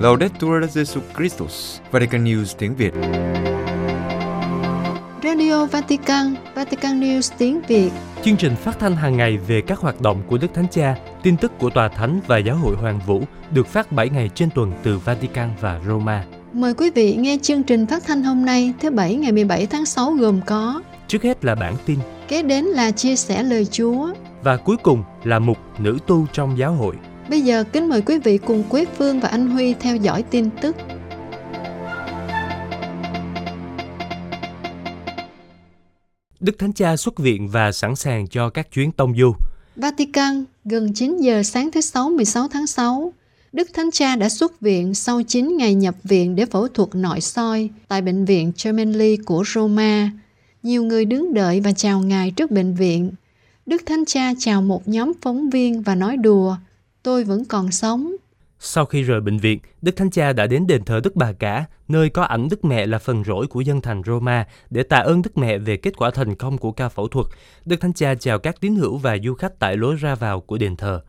Laudetur Jesu Christus, Vatican News tiếng Việt. Radio Vatican, Vatican News tiếng Việt. Chương trình phát thanh hàng ngày về các hoạt động của Đức Thánh Cha, tin tức của Tòa Thánh và Giáo hội Hoàng Vũ được phát 7 ngày trên tuần từ Vatican và Roma. Mời quý vị nghe chương trình phát thanh hôm nay thứ Bảy ngày 17 tháng 6 gồm có Trước hết là bản tin Kế đến là chia sẻ lời Chúa và cuối cùng là mục nữ tu trong giáo hội. Bây giờ kính mời quý vị cùng Quế Phương và anh Huy theo dõi tin tức. Đức Thánh Cha xuất viện và sẵn sàng cho các chuyến tông du. Vatican, gần 9 giờ sáng thứ Sáu 16 tháng 6, Đức Thánh Cha đã xuất viện sau 9 ngày nhập viện để phẫu thuật nội soi tại bệnh viện Gemelli của Roma. Nhiều người đứng đợi và chào Ngài trước bệnh viện. Đức Thánh Cha chào một nhóm phóng viên và nói đùa, tôi vẫn còn sống. Sau khi rời bệnh viện, Đức Thánh Cha đã đến đền thờ Đức Bà Cả, nơi có ảnh Đức Mẹ là phần rỗi của dân thành Roma, để tạ ơn Đức Mẹ về kết quả thành công của ca phẫu thuật. Đức Thánh Cha chào các tín hữu và du khách tại lối ra vào của đền thờ.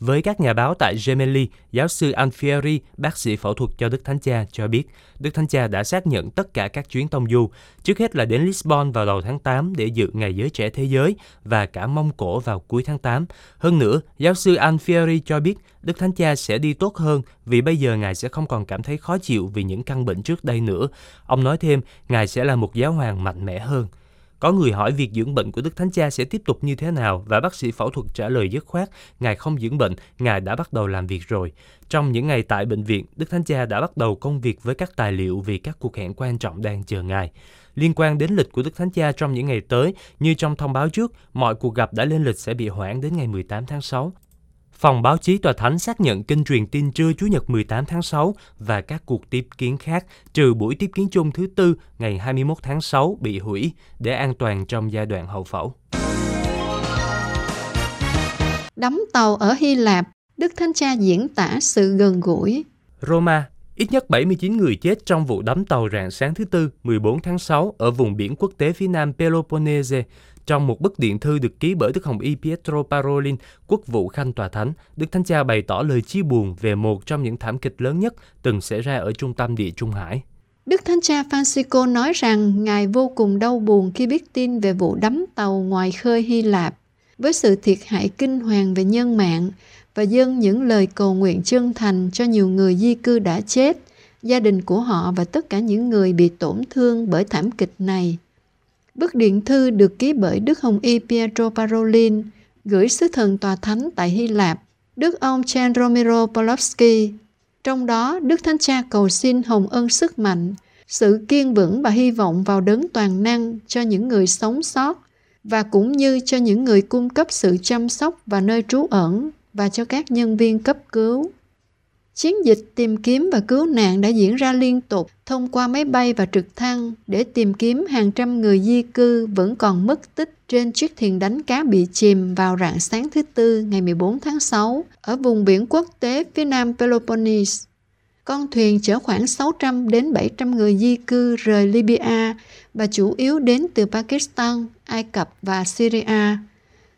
Với các nhà báo tại Gemelli, giáo sư Alfieri, bác sĩ phẫu thuật cho Đức Thánh Cha, cho biết Đức Thánh Cha đã xác nhận tất cả các chuyến tông du, trước hết là đến Lisbon vào đầu tháng 8 để dự Ngày Giới Trẻ Thế Giới và cả Mông Cổ vào cuối tháng 8. Hơn nữa, giáo sư Alfieri cho biết Đức Thánh Cha sẽ đi tốt hơn vì bây giờ Ngài sẽ không còn cảm thấy khó chịu vì những căn bệnh trước đây nữa. Ông nói thêm, Ngài sẽ là một giáo hoàng mạnh mẽ hơn. Có người hỏi việc dưỡng bệnh của Đức Thánh Cha sẽ tiếp tục như thế nào và bác sĩ phẫu thuật trả lời dứt khoát, Ngài không dưỡng bệnh, Ngài đã bắt đầu làm việc rồi. Trong những ngày tại bệnh viện, Đức Thánh Cha đã bắt đầu công việc với các tài liệu vì các cuộc hẹn quan trọng đang chờ Ngài. Liên quan đến lịch của Đức Thánh Cha trong những ngày tới, như trong thông báo trước, mọi cuộc gặp đã lên lịch sẽ bị hoãn đến ngày 18 tháng 6. Phòng báo chí tòa thánh xác nhận kênh truyền tin trưa Chủ nhật 18 tháng 6 và các cuộc tiếp kiến khác, trừ buổi tiếp kiến chung thứ tư ngày 21 tháng 6 bị hủy để an toàn trong giai đoạn hậu phẫu. Đắm tàu ở Hy Lạp, Đức Thánh Cha diễn tả sự gần gũi. Roma, ít nhất 79 người chết trong vụ đắm tàu rạng sáng thứ Tư 14 tháng 6 ở vùng biển quốc tế phía nam Peloponnese trong một bức điện thư được ký bởi Đức Hồng Y Pietro Parolin, quốc vụ khanh tòa thánh, Đức Thánh Cha bày tỏ lời chia buồn về một trong những thảm kịch lớn nhất từng xảy ra ở trung tâm địa Trung Hải. Đức Thánh Cha Francisco nói rằng Ngài vô cùng đau buồn khi biết tin về vụ đắm tàu ngoài khơi Hy Lạp, với sự thiệt hại kinh hoàng về nhân mạng và dâng những lời cầu nguyện chân thành cho nhiều người di cư đã chết, gia đình của họ và tất cả những người bị tổn thương bởi thảm kịch này. Bức điện thư được ký bởi Đức Hồng Y Pietro Parolin gửi sứ thần tòa thánh tại Hy Lạp, Đức ông Chan Romero Polovsky. Trong đó, Đức Thánh Cha cầu xin hồng ân sức mạnh, sự kiên vững và hy vọng vào đấng toàn năng cho những người sống sót và cũng như cho những người cung cấp sự chăm sóc và nơi trú ẩn và cho các nhân viên cấp cứu. Chiến dịch tìm kiếm và cứu nạn đã diễn ra liên tục thông qua máy bay và trực thăng để tìm kiếm hàng trăm người di cư vẫn còn mất tích trên chiếc thuyền đánh cá bị chìm vào rạng sáng thứ Tư ngày 14 tháng 6 ở vùng biển quốc tế phía nam Peloponnese. Con thuyền chở khoảng 600 đến 700 người di cư rời Libya và chủ yếu đến từ Pakistan, Ai Cập và Syria.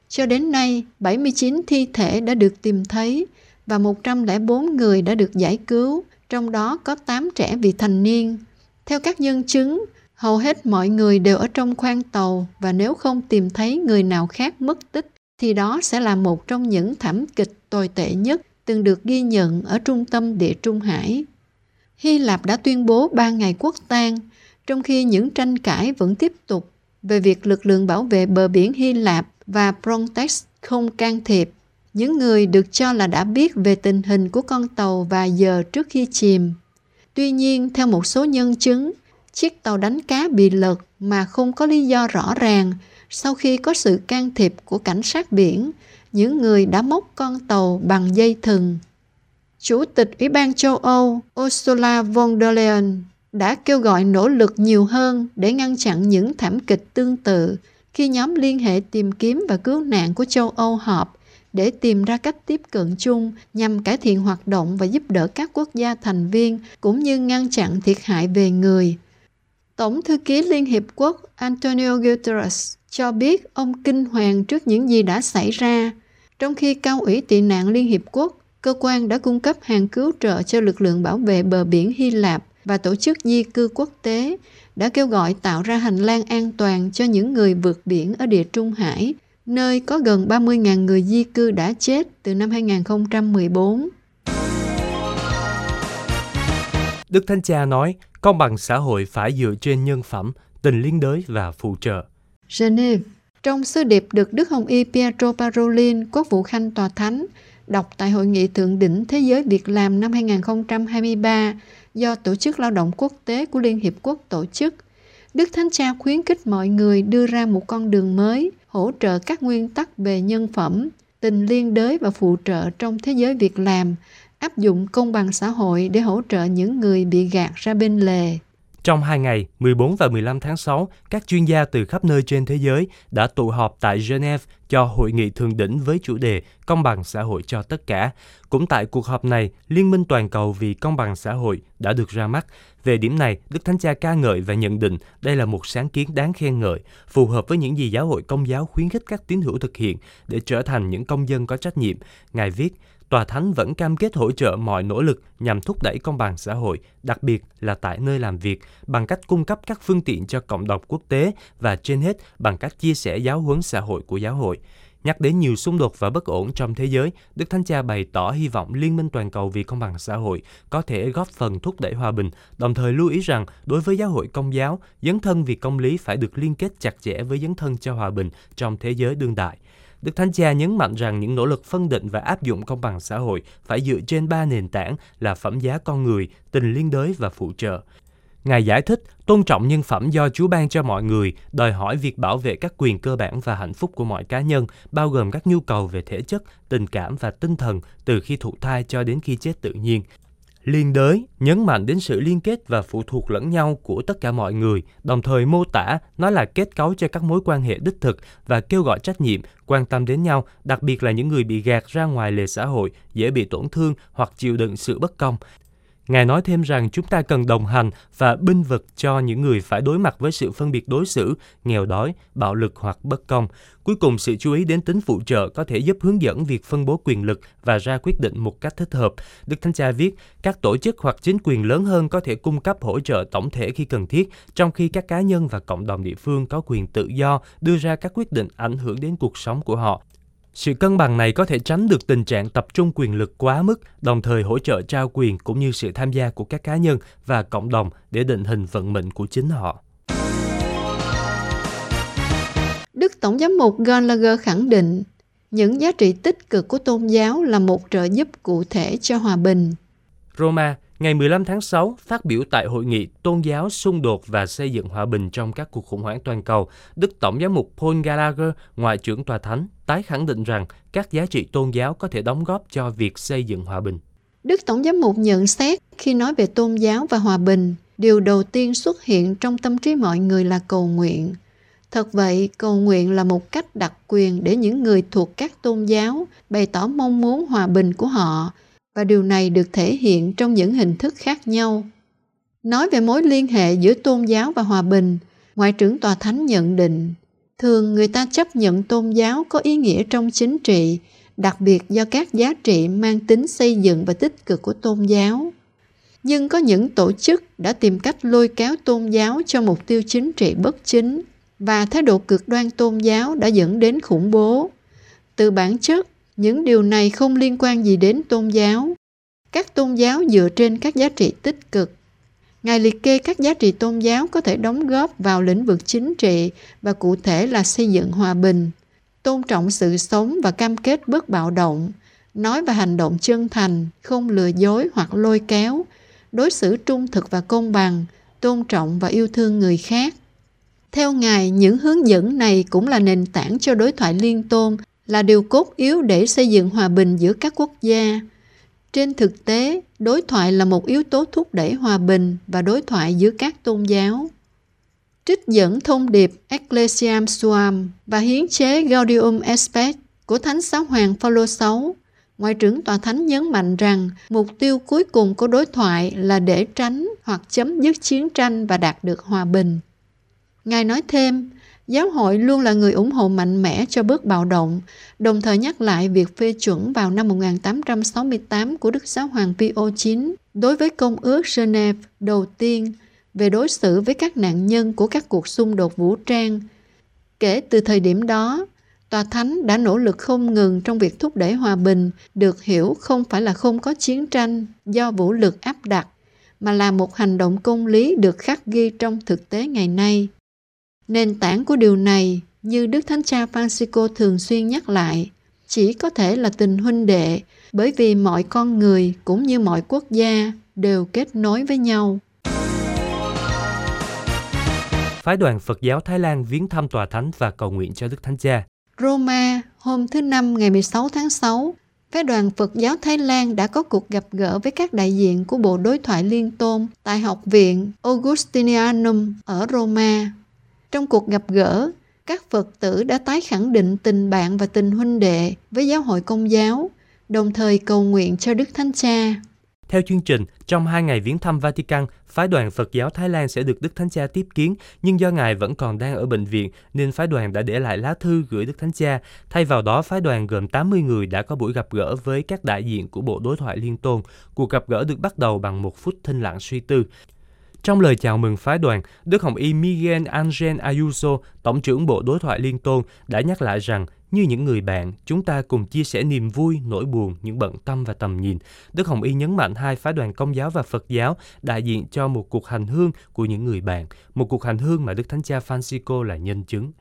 Cho đến nay, 79 thi thể đã được tìm thấy và 104 người đã được giải cứu, trong đó có 8 trẻ vị thành niên. Theo các nhân chứng, hầu hết mọi người đều ở trong khoang tàu và nếu không tìm thấy người nào khác mất tích thì đó sẽ là một trong những thảm kịch tồi tệ nhất từng được ghi nhận ở trung tâm địa Trung Hải. Hy Lạp đã tuyên bố ba ngày quốc tang, trong khi những tranh cãi vẫn tiếp tục về việc lực lượng bảo vệ bờ biển Hy Lạp và Frontex không can thiệp. Những người được cho là đã biết về tình hình của con tàu vài giờ trước khi chìm. Tuy nhiên, theo một số nhân chứng, chiếc tàu đánh cá bị lật mà không có lý do rõ ràng sau khi có sự can thiệp của cảnh sát biển, những người đã móc con tàu bằng dây thừng. Chủ tịch Ủy ban châu Âu Ursula von der Leyen đã kêu gọi nỗ lực nhiều hơn để ngăn chặn những thảm kịch tương tự khi nhóm liên hệ tìm kiếm và cứu nạn của châu Âu họp để tìm ra cách tiếp cận chung nhằm cải thiện hoạt động và giúp đỡ các quốc gia thành viên cũng như ngăn chặn thiệt hại về người. Tổng thư ký Liên Hiệp Quốc Antonio Guterres cho biết ông kinh hoàng trước những gì đã xảy ra, Trong khi Cao ủy tị nạn Liên Hiệp Quốc, cơ quan đã cung cấp hàng cứu trợ cho lực lượng bảo vệ bờ biển Hy Lạp và Tổ chức Di cư Quốc tế đã kêu gọi tạo ra hành lang an toàn cho những người vượt biển ở địa Trung Hải, nơi có gần 30.000 người di cư đã chết từ năm 2014. Đức Thánh Cha nói, công bằng xã hội phải dựa trên nhân phẩm, tình liên đới và phụ trợ. Geneva Trong sứ điệp được Đức Hồng Y Pietro Parolin, Quốc vụ Khanh Tòa Thánh, đọc tại Hội nghị Thượng đỉnh Thế giới Việc làm năm 2023 do Tổ chức Lao động Quốc tế của Liên Hiệp Quốc tổ chức, Đức Thánh Cha khuyến khích mọi người đưa ra một con đường mới, hỗ trợ các nguyên tắc về nhân phẩm, tình liên đới và phụ trợ trong thế giới việc làm, áp dụng công bằng xã hội để hỗ trợ những người bị gạt ra bên lề. Trong hai ngày 14 và 15 tháng 6, các chuyên gia từ khắp nơi trên thế giới đã tụ họp tại Geneva cho hội nghị thượng đỉnh với chủ đề Công bằng xã hội cho tất cả. Cũng tại cuộc họp này, Liên minh toàn cầu vì công bằng xã hội đã được ra mắt. Về điểm này, Đức Thánh Cha ca ngợi và nhận định đây là một sáng kiến đáng khen ngợi, phù hợp với những gì giáo hội công giáo khuyến khích các tín hữu thực hiện để trở thành những công dân có trách nhiệm. Ngài viết, Tòa Thánh vẫn cam kết hỗ trợ mọi nỗ lực nhằm thúc đẩy công bằng xã hội, đặc biệt là tại nơi làm việc, bằng cách cung cấp các phương tiện cho cộng đồng quốc tế và trên hết bằng cách chia sẻ giáo huấn xã hội của giáo hội. Nhắc đến nhiều xung đột và bất ổn trong thế giới, Đức Thánh Cha bày tỏ hy vọng Liên minh toàn cầu vì công bằng xã hội có thể góp phần thúc đẩy hòa bình, đồng thời lưu ý rằng đối với giáo hội công giáo, dấn thân vì công lý phải được liên kết chặt chẽ với dấn thân cho hòa bình trong thế giới đương đại. Đức Thánh Cha nhấn mạnh rằng những nỗ lực phân định và áp dụng công bằng xã hội phải dựa trên ba nền tảng là phẩm giá con người, tình liên đới và phụ trợ. Ngài giải thích, tôn trọng nhân phẩm do Chúa ban cho mọi người, đòi hỏi việc bảo vệ các quyền cơ bản và hạnh phúc của mọi cá nhân, bao gồm các nhu cầu về thể chất, tình cảm và tinh thần từ khi thụ thai cho đến khi chết tự nhiên. Liên đới nhấn mạnh đến sự liên kết và phụ thuộc lẫn nhau của tất cả mọi người, đồng thời mô tả nó là kết cấu cho các mối quan hệ đích thực và kêu gọi trách nhiệm, quan tâm đến nhau, đặc biệt là những người bị gạt ra ngoài lề xã hội, dễ bị tổn thương hoặc chịu đựng sự bất công. Ngài nói thêm rằng chúng ta cần đồng hành và binh vực cho những người phải đối mặt với sự phân biệt đối xử, nghèo đói, bạo lực hoặc bất công. Cuối cùng, sự chú ý đến tính phụ trợ có thể giúp hướng dẫn việc phân bố quyền lực và ra quyết định một cách thích hợp. Đức Thánh Cha viết, các tổ chức hoặc chính quyền lớn hơn có thể cung cấp hỗ trợ tổng thể khi cần thiết, trong khi các cá nhân và cộng đồng địa phương có quyền tự do đưa ra các quyết định ảnh hưởng đến cuộc sống của họ. Sự cân bằng này có thể tránh được tình trạng tập trung quyền lực quá mức, đồng thời hỗ trợ trao quyền cũng như sự tham gia của các cá nhân và cộng đồng để định hình vận mệnh của chính họ. Đức Tổng giám mục Gallagher khẳng định những giá trị tích cực của tôn giáo là một trợ giúp cụ thể cho hòa bình. Roma, ngày 15 tháng 6, phát biểu tại hội nghị Tôn giáo xung đột và xây dựng hòa bình trong các cuộc khủng hoảng toàn cầu, Đức Tổng giám mục Paul Gallagher, Ngoại trưởng Tòa Thánh, tái khẳng định rằng các giá trị tôn giáo có thể đóng góp cho việc xây dựng hòa bình. Đức Tổng giám mục nhận xét khi nói về tôn giáo và hòa bình, điều đầu tiên xuất hiện trong tâm trí mọi người là cầu nguyện. Thật vậy, cầu nguyện là một cách đặc quyền để những người thuộc các tôn giáo bày tỏ mong muốn hòa bình của họ và điều này được thể hiện trong những hình thức khác nhau. Nói về mối liên hệ giữa tôn giáo và hòa bình, Ngoại trưởng Tòa Thánh nhận định, thường người ta chấp nhận tôn giáo có ý nghĩa trong chính trị, đặc biệt do các giá trị mang tính xây dựng và tích cực của tôn giáo. Nhưng có những tổ chức đã tìm cách lôi kéo tôn giáo cho mục tiêu chính trị bất chính và thái độ cực đoan tôn giáo đã dẫn đến khủng bố. Từ bản chất, những điều này không liên quan gì đến tôn giáo. Các tôn giáo dựa trên các giá trị tích cực. Ngài liệt kê các giá trị tôn giáo có thể đóng góp vào lĩnh vực chính trị và cụ thể là xây dựng hòa bình, tôn trọng sự sống và cam kết bất bạo động, nói và hành động chân thành, không lừa dối hoặc lôi kéo, đối xử trung thực và công bằng, tôn trọng và yêu thương người khác. Theo Ngài, những hướng dẫn này cũng là nền tảng cho đối thoại liên tôn là điều cốt yếu để xây dựng hòa bình giữa các quốc gia. Trên thực tế, đối thoại là một yếu tố thúc đẩy hòa bình và đối thoại giữa các tôn giáo. Trích dẫn thông điệp Ecclesiam Suam và hiến chế Gaudium et Spes của Thánh Giáo Hoàng Phaolô VI, Ngoại trưởng Tòa Thánh nhấn mạnh rằng mục tiêu cuối cùng của đối thoại là để tránh hoặc chấm dứt chiến tranh và đạt được hòa bình. Ngài nói thêm, Giáo hội luôn là người ủng hộ mạnh mẽ cho bước bạo động, đồng thời nhắc lại việc phê chuẩn vào năm 1868 của Đức Giáo hoàng Pio IX đối với Công ước Geneva đầu tiên về đối xử với các nạn nhân của các cuộc xung đột vũ trang. Kể từ thời điểm đó, Tòa Thánh đã nỗ lực không ngừng trong việc thúc đẩy hòa bình, được hiểu không phải là không có chiến tranh do vũ lực áp đặt, mà là một hành động công lý được khắc ghi trong thực tế ngày nay. Nền tảng của điều này, như Đức Thánh Cha Francisco thường xuyên nhắc lại, chỉ có thể là tình huynh đệ bởi vì mọi con người cũng như mọi quốc gia đều kết nối với nhau. Phái đoàn Phật giáo Thái Lan viếng thăm tòa thánh và cầu nguyện cho Đức Thánh Cha. Roma, hôm thứ Năm ngày 16 tháng 6, phái đoàn Phật giáo Thái Lan đã có cuộc gặp gỡ với các đại diện của Bộ Đối thoại Liên Tôn tại Học viện Augustinianum ở Roma. Trong cuộc gặp gỡ, các Phật tử đã tái khẳng định tình bạn và tình huynh đệ với giáo hội công giáo, đồng thời cầu nguyện cho Đức Thánh Cha. Theo chương trình, trong hai ngày viếng thăm Vatican, phái đoàn Phật giáo Thái Lan sẽ được Đức Thánh Cha tiếp kiến, nhưng do Ngài vẫn còn đang ở bệnh viện nên phái đoàn đã để lại lá thư gửi Đức Thánh Cha. Thay vào đó, phái đoàn gồm 80 người đã có buổi gặp gỡ với các đại diện của Bộ Đối thoại Liên Tôn. Cuộc gặp gỡ được bắt đầu bằng một phút thinh lặng suy tư. Trong lời chào mừng phái đoàn, Đức Hồng Y Miguel Angel Ayuso, Tổng trưởng Bộ Đối thoại Liên Tôn, đã nhắc lại rằng như những người bạn, chúng ta cùng chia sẻ niềm vui, nỗi buồn, những bận tâm và tầm nhìn. Đức Hồng Y nhấn mạnh hai phái đoàn công giáo và Phật giáo đại diện cho một cuộc hành hương của những người bạn, một cuộc hành hương mà Đức Thánh Cha Francisco là nhân chứng.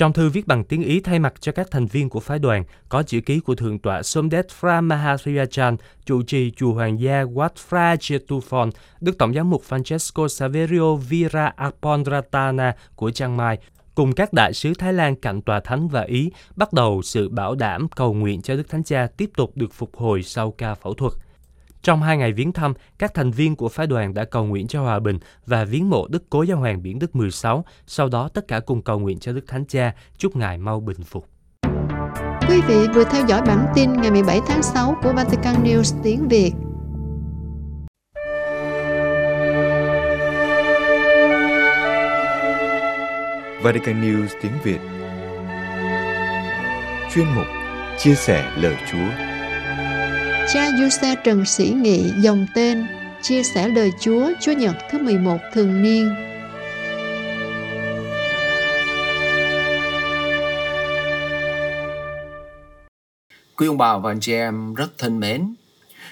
Trong thư viết bằng tiếng Ý thay mặt cho các thành viên của phái đoàn, có chữ ký của Thượng tọa Somdet Fra Mahathirachan, trụ trì chùa Hoàng gia Wat Fra Chetufon, Đức Tổng giám mục Francesco Saverio Vira Apondratana của Chiang Mai, cùng các đại sứ Thái Lan cạnh tòa thánh và Ý bắt đầu sự bảo đảm cầu nguyện cho Đức Thánh Cha tiếp tục được phục hồi sau ca phẫu thuật. Trong hai ngày viếng thăm, các thành viên của phái đoàn đã cầu nguyện cho hòa bình và viếng mộ Đức Cố Giáo Hoàng Biển Đức 16, sau đó tất cả cùng cầu nguyện cho Đức Thánh Cha, chúc Ngài mau bình phục. Quý vị vừa theo dõi bản tin ngày 17 tháng 6 của Vatican News tiếng Việt. Vatican News tiếng Việt Chuyên mục Chia sẻ lời Chúa Cha Giuse Trần Sĩ Nghị dòng tên Chia sẻ lời Chúa Chúa Nhật thứ 11 thường niên. Quý ông bà và anh chị em rất thân mến,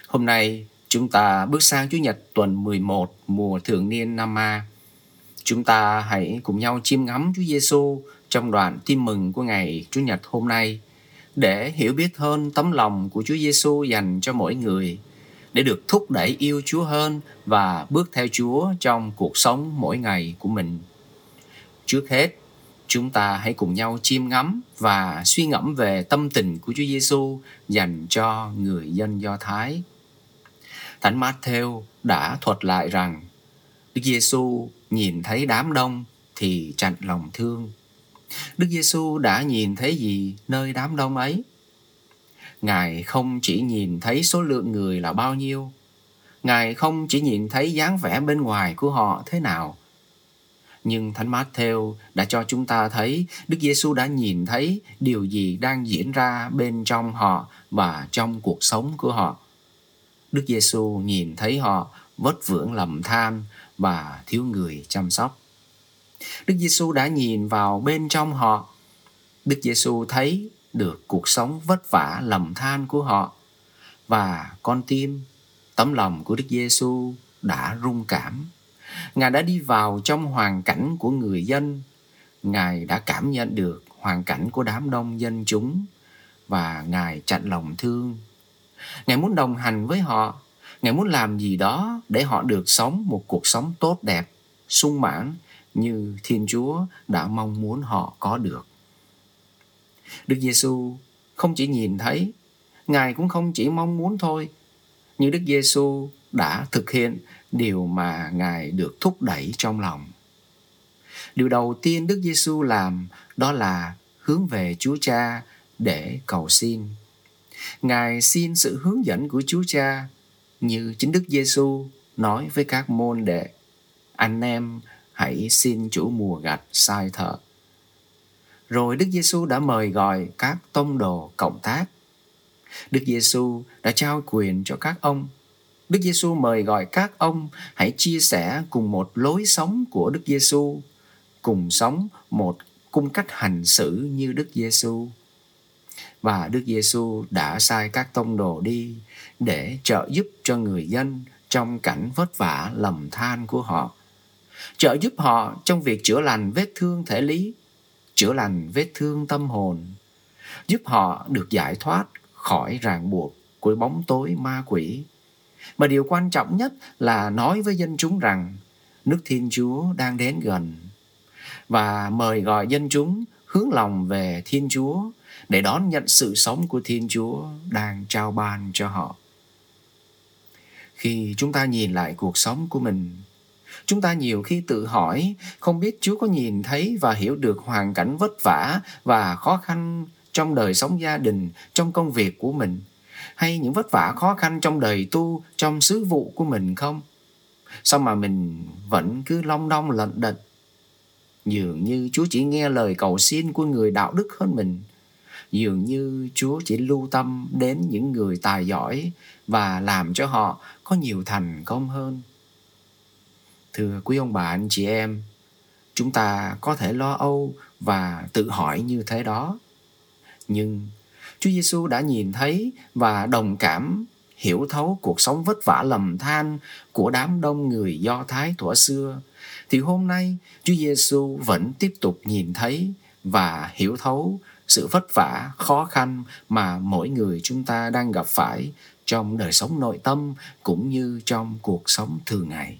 Hôm nay chúng ta bước sang Chúa Nhật tuần 11 mùa thường niên năm A. Chúng ta hãy cùng nhau chiêm ngắm Chúa Giêsu trong đoạn tin mừng của ngày Chúa nhật hôm nay để hiểu biết hơn tấm lòng của Chúa Giêsu dành cho mỗi người, để được thúc đẩy yêu Chúa hơn và bước theo Chúa trong cuộc sống mỗi ngày của mình. Trước hết, chúng ta hãy cùng nhau chiêm ngắm và suy ngẫm về tâm tình của Chúa Giêsu dành cho người dân Do Thái. Thánh Matthew đã thuật lại rằng Đức Giêsu nhìn thấy đám đông thì chặn lòng thương. Đức Giêsu đã nhìn thấy gì nơi đám đông ấy? Ngài không chỉ nhìn thấy số lượng người là bao nhiêu, Ngài không chỉ nhìn thấy dáng vẻ bên ngoài của họ thế nào, nhưng Thánh Matthew đã cho chúng ta thấy Đức Giêsu đã nhìn thấy điều gì đang diễn ra bên trong họ và trong cuộc sống của họ. Đức Giêsu nhìn thấy họ vất vưởng lầm than và thiếu người chăm sóc. Đức Giêsu đã nhìn vào bên trong họ. Đức Giêsu thấy được cuộc sống vất vả lầm than của họ và con tim, tấm lòng của Đức Giêsu đã rung cảm. Ngài đã đi vào trong hoàn cảnh của người dân. Ngài đã cảm nhận được hoàn cảnh của đám đông dân chúng và Ngài chặn lòng thương. Ngài muốn đồng hành với họ Ngài muốn làm gì đó để họ được sống một cuộc sống tốt đẹp, sung mãn như Thiên Chúa đã mong muốn họ có được. Đức Giêsu không chỉ nhìn thấy, Ngài cũng không chỉ mong muốn thôi, nhưng Đức Giêsu đã thực hiện điều mà Ngài được thúc đẩy trong lòng. Điều đầu tiên Đức Giêsu làm đó là hướng về Chúa Cha để cầu xin. Ngài xin sự hướng dẫn của Chúa Cha như chính Đức Giêsu nói với các môn đệ anh em hãy xin chủ mùa gặt sai thợ rồi Đức Giêsu đã mời gọi các tông đồ cộng tác. Đức Giêsu đã trao quyền cho các ông. Đức Giêsu mời gọi các ông hãy chia sẻ cùng một lối sống của Đức Giêsu, cùng sống một cung cách hành xử như Đức Giêsu. Và Đức Giêsu đã sai các tông đồ đi để trợ giúp cho người dân trong cảnh vất vả lầm than của họ. Trợ giúp họ trong việc chữa lành vết thương thể lý, chữa lành vết thương tâm hồn, giúp họ được giải thoát khỏi ràng buộc của bóng tối ma quỷ. Mà điều quan trọng nhất là nói với dân chúng rằng nước Thiên Chúa đang đến gần và mời gọi dân chúng hướng lòng về Thiên Chúa để đón nhận sự sống của Thiên Chúa đang trao ban cho họ. Khi chúng ta nhìn lại cuộc sống của mình, chúng ta nhiều khi tự hỏi không biết Chúa có nhìn thấy và hiểu được hoàn cảnh vất vả và khó khăn trong đời sống gia đình, trong công việc của mình hay những vất vả khó khăn trong đời tu, trong sứ vụ của mình không? Sao mà mình vẫn cứ long đong lận đận? Dường như Chúa chỉ nghe lời cầu xin của người đạo đức hơn mình. Dường như Chúa chỉ lưu tâm đến những người tài giỏi và làm cho họ có nhiều thành công hơn. Thưa quý ông bà anh chị em, chúng ta có thể lo âu và tự hỏi như thế đó. Nhưng Chúa Giêsu đã nhìn thấy và đồng cảm hiểu thấu cuộc sống vất vả lầm than của đám đông người Do Thái thuở xưa thì hôm nay Chúa Giêsu vẫn tiếp tục nhìn thấy và hiểu thấu sự vất vả, khó khăn mà mỗi người chúng ta đang gặp phải trong đời sống nội tâm cũng như trong cuộc sống thường ngày.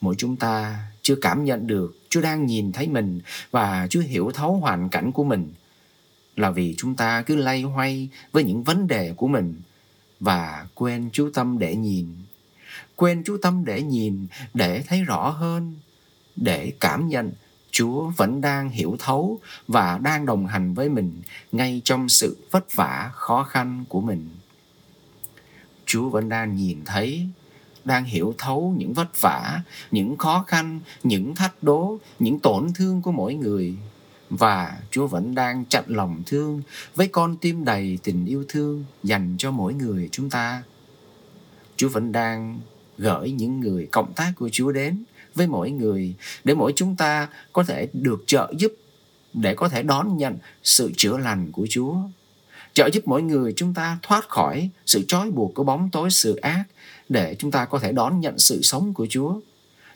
Mỗi chúng ta chưa cảm nhận được Chúa đang nhìn thấy mình và Chúa hiểu thấu hoàn cảnh của mình là vì chúng ta cứ lay hoay với những vấn đề của mình và quên chú tâm để nhìn. Quên chú tâm để nhìn, để thấy rõ hơn, để cảm nhận chúa vẫn đang hiểu thấu và đang đồng hành với mình ngay trong sự vất vả, khó khăn của mình. Chúa vẫn đang nhìn thấy đang hiểu thấu những vất vả, những khó khăn, những thách đố, những tổn thương của mỗi người và Chúa vẫn đang chặn lòng thương với con tim đầy tình yêu thương dành cho mỗi người chúng ta. Chúa vẫn đang gửi những người cộng tác của Chúa đến với mỗi người để mỗi chúng ta có thể được trợ giúp, để có thể đón nhận sự chữa lành của Chúa. Trợ giúp mỗi người chúng ta thoát khỏi sự trói buộc của bóng tối sự ác để chúng ta có thể đón nhận sự sống của Chúa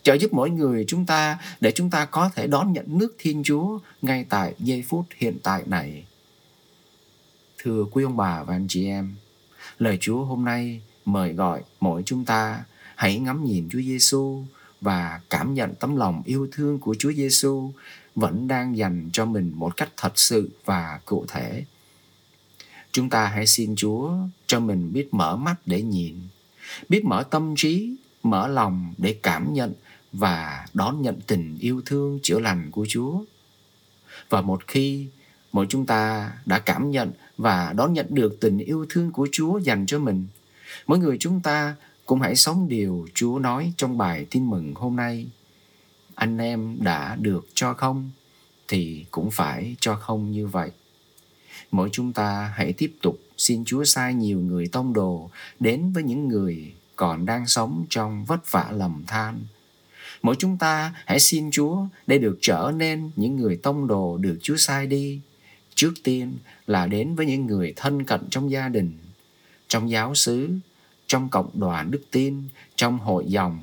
trợ giúp mỗi người chúng ta để chúng ta có thể đón nhận nước Thiên Chúa ngay tại giây phút hiện tại này. Thưa quý ông bà và anh chị em, lời Chúa hôm nay mời gọi mỗi chúng ta hãy ngắm nhìn Chúa Giêsu và cảm nhận tấm lòng yêu thương của Chúa Giêsu vẫn đang dành cho mình một cách thật sự và cụ thể. Chúng ta hãy xin Chúa cho mình biết mở mắt để nhìn, biết mở tâm trí, mở lòng để cảm nhận và đón nhận tình yêu thương chữa lành của Chúa. Và một khi mỗi chúng ta đã cảm nhận và đón nhận được tình yêu thương của Chúa dành cho mình, mỗi người chúng ta cũng hãy sống điều Chúa nói trong bài tin mừng hôm nay. Anh em đã được cho không thì cũng phải cho không như vậy. Mỗi chúng ta hãy tiếp tục xin Chúa sai nhiều người tông đồ đến với những người còn đang sống trong vất vả lầm than Mỗi chúng ta hãy xin Chúa để được trở nên những người tông đồ được Chúa sai đi. Trước tiên là đến với những người thân cận trong gia đình, trong giáo xứ, trong cộng đoàn đức tin, trong hội dòng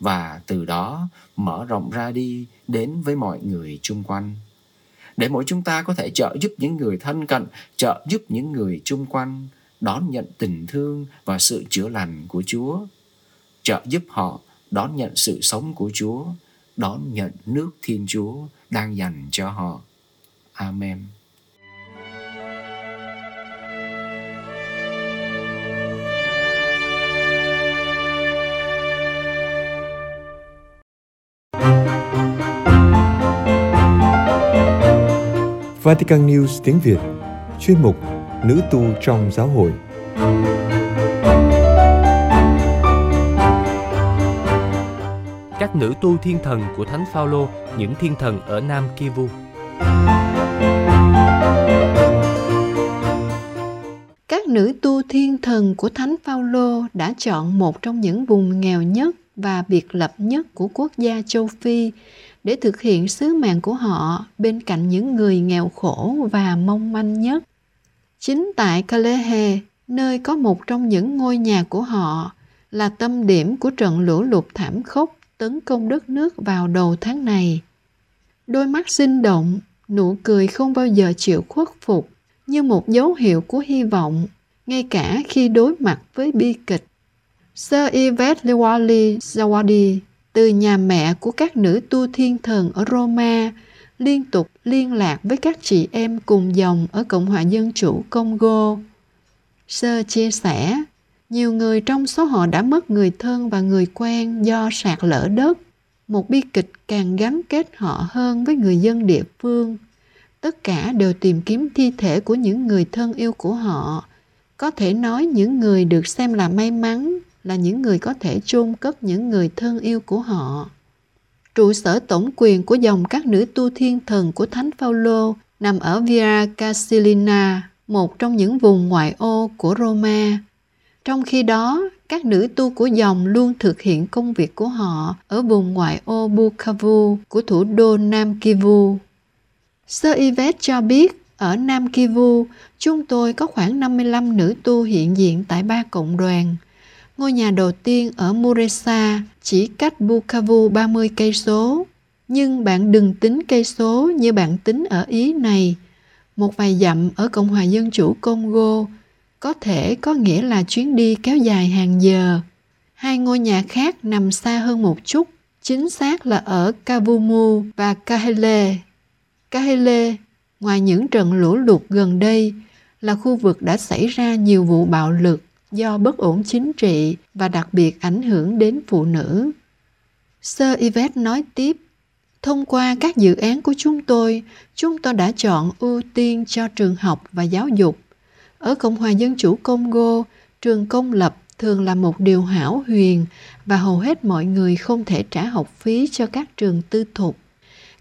và từ đó mở rộng ra đi đến với mọi người chung quanh. Để mỗi chúng ta có thể trợ giúp những người thân cận, trợ giúp những người chung quanh đón nhận tình thương và sự chữa lành của Chúa, trợ giúp họ đón nhận sự sống của Chúa, đón nhận nước Thiên Chúa đang dành cho họ. Amen. Vatican News tiếng Việt, chuyên mục Nữ tu trong giáo hội. Các nữ tu thiên thần của Thánh Phaolô, những thiên thần ở Nam Kivu. Các nữ tu thiên thần của Thánh Phaolô đã chọn một trong những vùng nghèo nhất và biệt lập nhất của quốc gia châu Phi để thực hiện sứ mạng của họ bên cạnh những người nghèo khổ và mong manh nhất. Chính tại Kalehe, nơi có một trong những ngôi nhà của họ, là tâm điểm của trận lũ lụt thảm khốc tấn công đất nước vào đầu tháng này. Đôi mắt sinh động, nụ cười không bao giờ chịu khuất phục như một dấu hiệu của hy vọng, ngay cả khi đối mặt với bi kịch. Sir Yvette Lewali Zawadi từ nhà mẹ của các nữ tu thiên thần ở Roma liên tục liên lạc với các chị em cùng dòng ở Cộng hòa Dân chủ Congo. Sơ chia sẻ, nhiều người trong số họ đã mất người thân và người quen do sạt lở đất. Một bi kịch càng gắn kết họ hơn với người dân địa phương. Tất cả đều tìm kiếm thi thể của những người thân yêu của họ. Có thể nói những người được xem là may mắn là những người có thể chôn cất những người thân yêu của họ. Trụ sở tổng quyền của dòng các nữ tu thiên thần của Thánh Phaolô nằm ở Via Casilina, một trong những vùng ngoại ô của Roma. Trong khi đó, các nữ tu của dòng luôn thực hiện công việc của họ ở vùng ngoại ô Bukavu của thủ đô Nam Kivu. Sơ Yvette cho biết, ở Nam Kivu, chúng tôi có khoảng 55 nữ tu hiện diện tại ba cộng đoàn. Ngôi nhà đầu tiên ở Muresa chỉ cách Bukavu 30 cây số, nhưng bạn đừng tính cây số như bạn tính ở Ý này. Một vài dặm ở Cộng hòa Dân chủ Congo có thể có nghĩa là chuyến đi kéo dài hàng giờ. Hai ngôi nhà khác nằm xa hơn một chút, chính xác là ở Kavumu và Kahele. Kahele, ngoài những trận lũ lụt gần đây, là khu vực đã xảy ra nhiều vụ bạo lực do bất ổn chính trị và đặc biệt ảnh hưởng đến phụ nữ. Sir Yvette nói tiếp, thông qua các dự án của chúng tôi, chúng tôi đã chọn ưu tiên cho trường học và giáo dục. Ở Cộng hòa Dân chủ Congo, trường công lập thường là một điều hảo huyền và hầu hết mọi người không thể trả học phí cho các trường tư thục.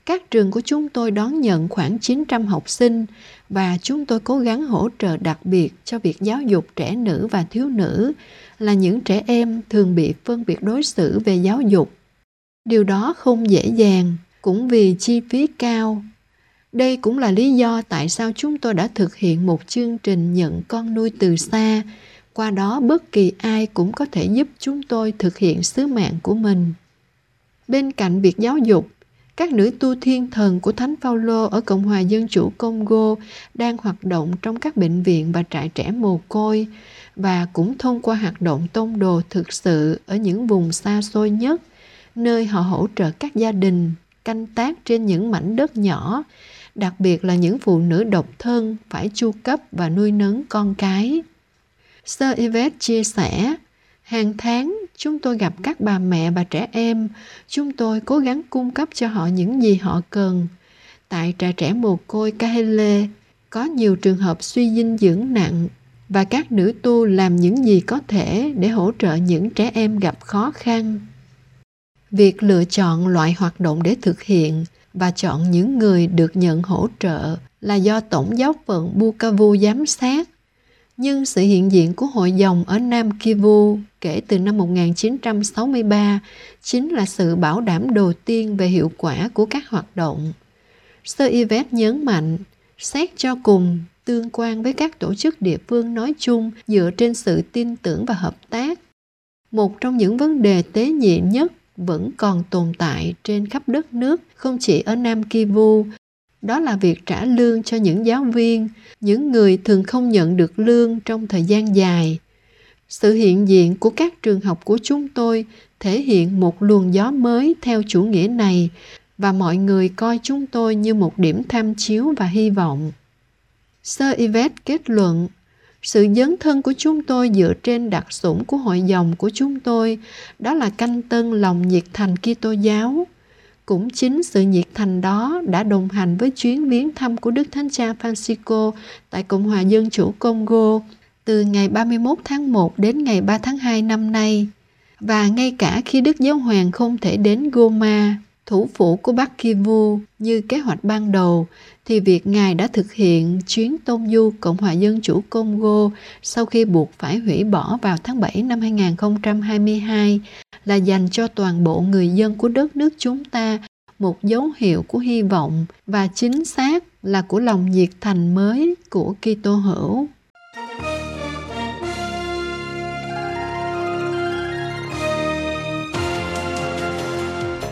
Các trường của chúng tôi đón nhận khoảng 900 học sinh và chúng tôi cố gắng hỗ trợ đặc biệt cho việc giáo dục trẻ nữ và thiếu nữ là những trẻ em thường bị phân biệt đối xử về giáo dục. Điều đó không dễ dàng, cũng vì chi phí cao. Đây cũng là lý do tại sao chúng tôi đã thực hiện một chương trình nhận con nuôi từ xa, qua đó bất kỳ ai cũng có thể giúp chúng tôi thực hiện sứ mạng của mình. Bên cạnh việc giáo dục, các nữ tu thiên thần của Thánh Phaolô ở Cộng hòa Dân chủ Congo đang hoạt động trong các bệnh viện và trại trẻ mồ côi và cũng thông qua hoạt động tôn đồ thực sự ở những vùng xa xôi nhất, nơi họ hỗ trợ các gia đình canh tác trên những mảnh đất nhỏ, đặc biệt là những phụ nữ độc thân phải chu cấp và nuôi nấng con cái. Sơ Yvette chia sẻ, hàng tháng, chúng tôi gặp các bà mẹ và trẻ em. Chúng tôi cố gắng cung cấp cho họ những gì họ cần. Tại trại trẻ mồ côi, kahele, có nhiều trường hợp suy dinh dưỡng nặng và các nữ tu làm những gì có thể để hỗ trợ những trẻ em gặp khó khăn. Việc lựa chọn loại hoạt động để thực hiện và chọn những người được nhận hỗ trợ là do tổng giáo phận Bukavu giám sát nhưng sự hiện diện của hội dòng ở Nam Kivu kể từ năm 1963 chính là sự bảo đảm đầu tiên về hiệu quả của các hoạt động. Sơ Yvette nhấn mạnh, xét cho cùng, tương quan với các tổ chức địa phương nói chung dựa trên sự tin tưởng và hợp tác. Một trong những vấn đề tế nhị nhất vẫn còn tồn tại trên khắp đất nước, không chỉ ở Nam Kivu đó là việc trả lương cho những giáo viên, những người thường không nhận được lương trong thời gian dài. Sự hiện diện của các trường học của chúng tôi thể hiện một luồng gió mới theo chủ nghĩa này và mọi người coi chúng tôi như một điểm tham chiếu và hy vọng. Sơ yvette kết luận, sự dấn thân của chúng tôi dựa trên đặc sủng của hội dòng của chúng tôi, đó là canh tân lòng nhiệt thành Kitô giáo cũng chính sự nhiệt thành đó đã đồng hành với chuyến viếng thăm của Đức Thánh Cha Francisco tại Cộng hòa Dân chủ Congo từ ngày 31 tháng 1 đến ngày 3 tháng 2 năm nay. Và ngay cả khi Đức Giáo Hoàng không thể đến Goma, thủ phủ của Bắc Kivu như kế hoạch ban đầu, thì việc Ngài đã thực hiện chuyến tôn du Cộng hòa Dân chủ Congo sau khi buộc phải hủy bỏ vào tháng 7 năm 2022 là dành cho toàn bộ người dân của đất nước chúng ta một dấu hiệu của hy vọng và chính xác là của lòng nhiệt thành mới của Kitô hữu.